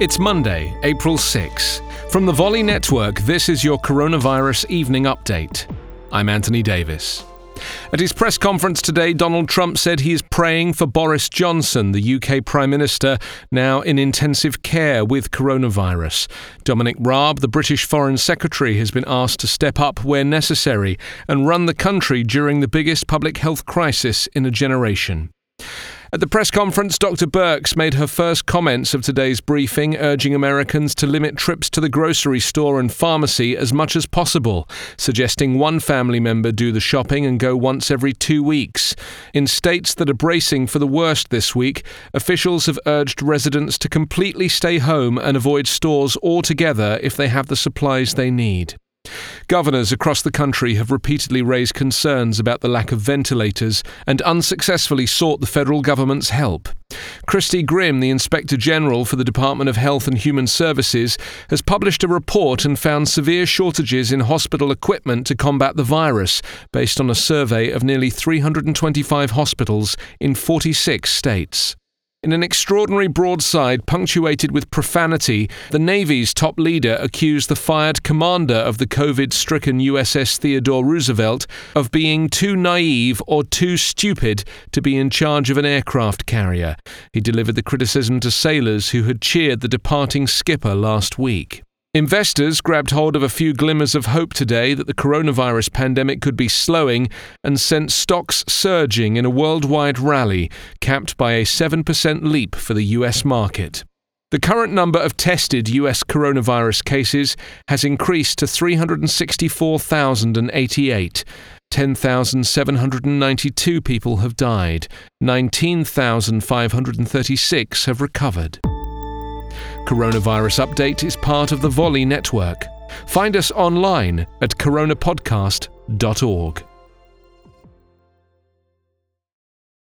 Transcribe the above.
It's Monday, April 6. From the Volley Network, this is your coronavirus evening update. I'm Anthony Davis. At his press conference today, Donald Trump said he is praying for Boris Johnson, the UK Prime Minister, now in intensive care with coronavirus. Dominic Raab, the British Foreign Secretary, has been asked to step up where necessary and run the country during the biggest public health crisis in a generation. At the press conference, Dr. Birx made her first comments of today's briefing, urging Americans to limit trips to the grocery store and pharmacy as much as possible, suggesting one family member do the shopping and go once every two weeks. In states that are bracing for the worst this week, officials have urged residents to completely stay home and avoid stores altogether if they have the supplies they need. Governors across the country have repeatedly raised concerns about the lack of ventilators and unsuccessfully sought the federal government's help. Christi Grimm, the Inspector General for the Department of Health and Human Services, has published a report and found severe shortages in hospital equipment to combat the virus, based on a survey of nearly 325 hospitals in 46 states. In an extraordinary broadside punctuated with profanity, the Navy's top leader accused the fired commander of the COVID stricken USS Theodore Roosevelt of being too naive or too stupid to be in charge of an aircraft carrier. He delivered the criticism to sailors who had cheered the departing skipper last week. Investors grabbed hold of a few glimmers of hope today that the coronavirus pandemic could be slowing and sent stocks surging in a worldwide rally, capped by a 7% leap for the US market. The current number of tested US coronavirus cases has increased to 364,088. 10,792 people have died. 19,536 have recovered. Coronavirus Update is part of the Volley Network. Find us online at coronapodcast.org.